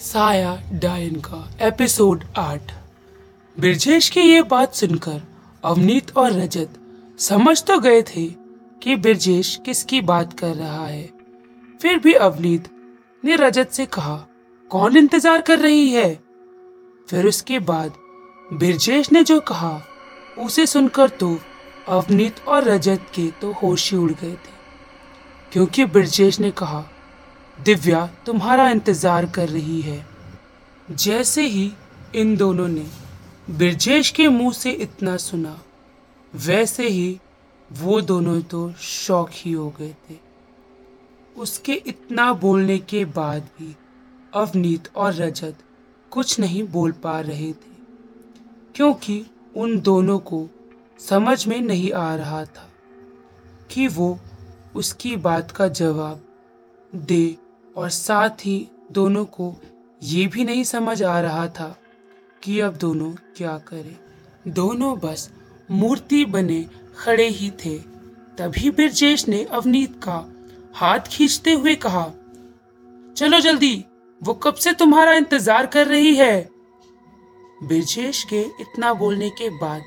साया डायन का एपिसोड आठ। ब्रजेश की ये बात सुनकर अवनीत और रजत समझ तो गए थे कि ब्रजेश किसकी बात कर रहा है। फिर भी अवनीत ने रजत से कहा, कौन इंतज़ार कर रही है? फिर उसके बाद ब्रजेश ने जो कहा, उसे सुनकर तो अवनीत और रजत के तो होश ही उड़ गए थे। क्योंकि ब्रजेश ने कहा दिव्या तुम्हारा इंतज़ार कर रही है। जैसे ही इन दोनों ने ब्रजेश के मुँह से इतना सुना, वैसे ही वो दोनों तो शौक ही हो गए थे। उसके इतना बोलने के बाद भी अवनीत और रजत कुछ नहीं बोल पा रहे थे, क्योंकि उन दोनों को समझ में नहीं आ रहा था कि वो उसकी बात का जवाब दे और साथ ही दोनों को ये भी नहीं समझ आ रहा था कि अब दोनों क्या करें। दोनों बस मूर्ति बने खड़े ही थे। तभी ब्रजेश ने अवनीत का हाथ खींचते हुए कहा, चलो जल्दी, वो कब से तुम्हारा इंतज़ार कर रही है? ब्रजेश के इतना बोलने के बाद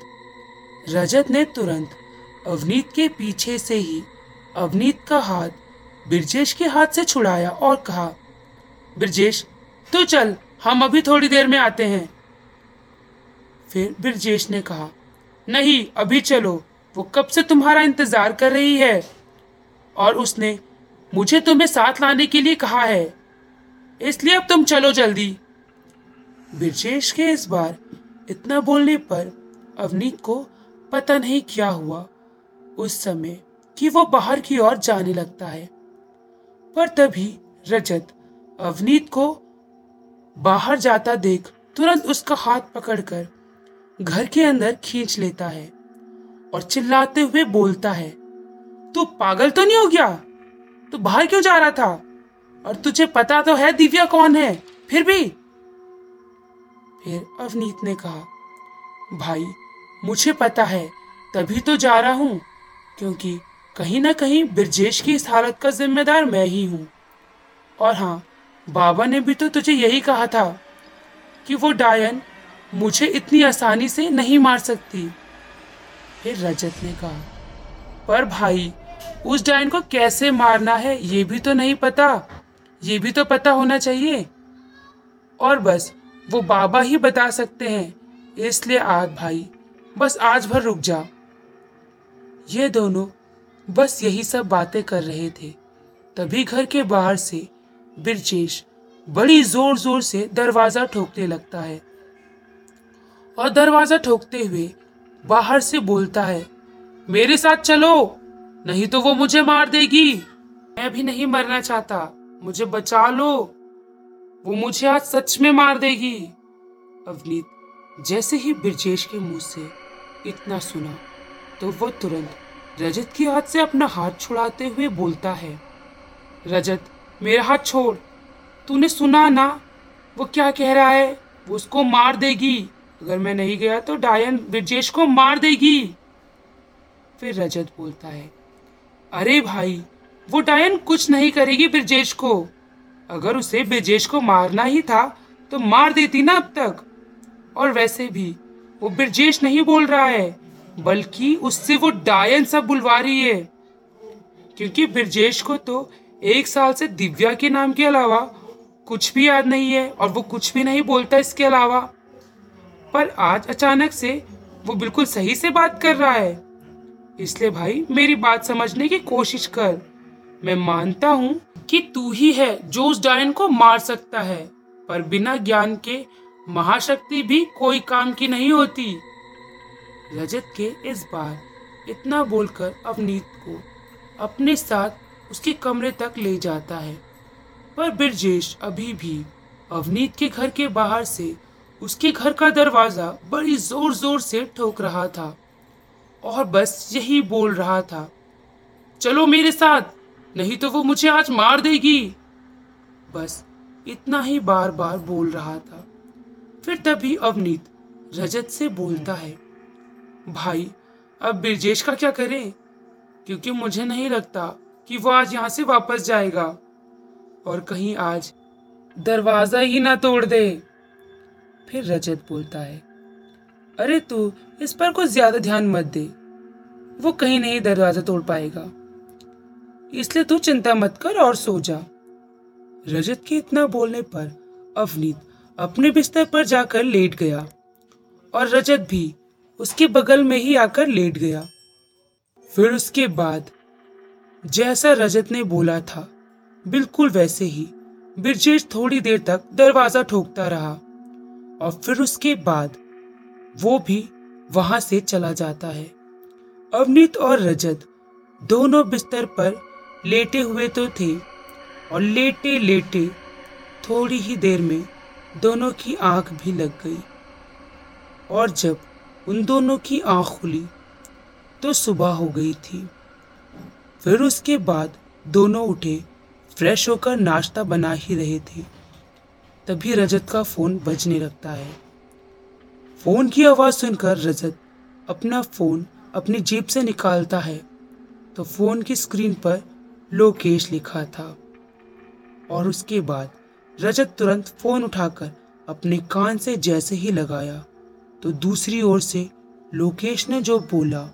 रजत ने तुरंत अवनीत के पीछे से ही अवनीत का हाथ ब्रजेश के हाथ से छुड़ाया और कहा, ब्रजेश, तू चल, हम अभी थोड़ी देर में आते हैं। फिर ब्रजेश ने कहा, नहीं, अभी चलो, वो कब से तुम्हारा इंतज़ार कर रही है? और उसने, मुझे तुम्हें साथ लाने के लिए कहा है, इसलिए अब तुम चलो जल्दी। ब्रजेश के इस बार इतना बोलने पर अवनीत को पता नहीं क्या हुआ, उस समय कि वो बाहर की ओर जाने लगता है। पर तभी रजत अवनीत को बाहर जाता देख तुरंत उसका हाथ पकड़कर घर के अंदर खींच लेता है और चिल्लाते हुए बोलता है, तू पागल तो नहीं हो गया? तू बाहर क्यों जा रहा था? और तुझे पता तो है दिव्या कौन है? फिर भी? फिर अवनीत ने कहा, भाई, मुझे पता है, तभी तो जा रहा हूँ, क्योंकि कहीं ना कहीं ब्रजेश की इस हालत का जिम्मेदार मैं ही हूँ। और हाँ बाबा ने भी तो तुझे यही कहा था कि वो डायन मुझे इतनी आसानी से नहीं मार सकती। फिर रजत ने कहा, पर भाई, उस डायन को कैसे मारना है ये भी तो नहीं पता। ये भी तो पता होना चाहिए। और बस, वो बाबा ही बता सकते हैं। इसलिए आज भाई, बस आज भर रुक जा। ये दोनों बस यही सब बातें कर रहे थे। तभी घर के बाहर से ब्रजेश बड़ी ज़ोर ज़ोर से दरवाज़ा ठोकने लगता है। और दरवाज़ा ठोकते हुए बाहर से बोलता है, मेरे साथ चलो, नहीं तो वो मुझे मार देगी। मैं भी नहीं मरना चाहता, मुझे बचा लो। वो मुझे आज सच में मार देगी। अवनीत जैसे ही ब्रजेश के मुँह से इतना सुना तो वो तुरंत रजत के हाथ से अपना हाथ छुड़ाते हुए बोलता है, रजत, मेरा हाथ छोड़। तूने सुना ना? वो क्या कह रहा है? वो उसको मार देगी। अगर मैं नहीं गया तो डायन ब्रजेश को मार देगी। फिर रजत बोलता है, अरे भाई, वो डायन कुछ नहीं करेगी ब्रजेश को। अगर उसे ब्रजेश को मारना ही था तो मार देती ना अब तक। और वैसे भी, वो ब्रजेश नहीं बोल रहा है। बल्कि उससे वो डायन सब बुलवा रही है। क्योंकि ब्रजेश को तो एक साल से दिव्या के नाम के अलावा कुछ भी याद नहीं है और वो कुछ भी नहीं बोलता इसके अलावा। पर आज अचानक से वो बिल्कुल सही से बात कर रहा है। इसलिए भाई, मेरी बात समझने की कोशिश कर। मैं मानता हूँ कि तू ही है जो उस डायन को मार सकता है, पर बिना ज्ञान के महाशक्ति भी कोई काम की नहीं होती। रजत के इस बार इतना बोलकर अवनीत को अपने साथ उसके कमरे तक ले जाता है। पर ब्रजेश अभी भी अवनीत के घर के बाहर से उसके घर का दरवाज़ा बड़ी ज़ोर ज़ोर से ठोक रहा था और बस यही बोल रहा था, चलो मेरे साथ, नहीं तो वो मुझे आज मार देगी। बस इतना ही बार बार बोल रहा था। फिर तभी अवनीत रजत से बोलता है भाई, अब ब्रजेश का क्या करें? क्योंकि मुझे नहीं लगता कि वो आज यहाँ से वापस जाएगा। और कहीं आज दरवाज़ा ही ना तोड़ दे। फिर रजत बोलता है, अरे तू इस पर कुछ ज़्यादा ध्यान मत दे। वो कहीं नहीं दरवाज़ा तोड़ पाएगा। इसलिए तू चिंता मत कर और सो जा। रजत के इतना बोलने पर अवनीत अपने बिस्तर पर जाकर लेट गया। और रजत भी उसके बगल में ही आकर लेट गया। फिर उसके बाद जैसा रजत ने बोला था, बिल्कुल वैसे ही, ब्रजेश थोड़ी देर तक दरवाज़ा ठोकता रहा और फिर उसके बाद वो भी वहाँ से चला जाता है। अवनीत और रजत दोनों बिस्तर पर लेटे हुए तो थे और लेटे लेटे थोड़ी ही देर में दोनों की आँख भी लग गई। और जब उन दोनों की आँख खुली तो सुबह हो गई थी। फिर उसके बाद दोनों उठे, फ्रेश होकर नाश्ता बना ही रहे थे। तभी रजत का फ़ोन बजने लगता है। फ़ोन की आवाज़ सुनकर रजत अपना फ़ोन अपनी जेब से निकालता है तो फ़ोन की स्क्रीन पर लोकेश लिखा था। और उसके बाद रजत तुरंत फ़ोन उठाकर अपने कान से जैसे ही लगाया। तो दूसरी ओर से लोकेश ने जो बोला,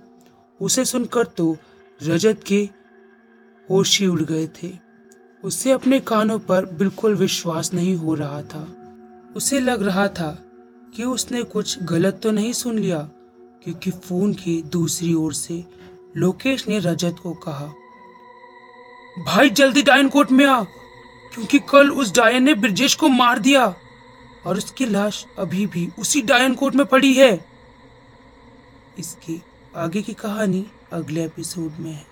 उसे सुनकर तो रजत के होश ही उड़ गए थे। उसे अपने कानों पर बिल्कुल विश्वास नहीं हो रहा था। उसे लग रहा था कि उसने कुछ गलत तो नहीं सुन लिया, क्योंकि फ़ोन की दूसरी ओर से लोकेश ने रजत को कहा, भाई जल्दी डायन कोर्ट में आ, क्योंकि कल उस डायन ने ब्रजेश को मार दिया। और उसकी लाश अभी भी उसी डायन कोर्ट में पड़ी है। इसकी आगे की कहानी अगले एपिसोड में है।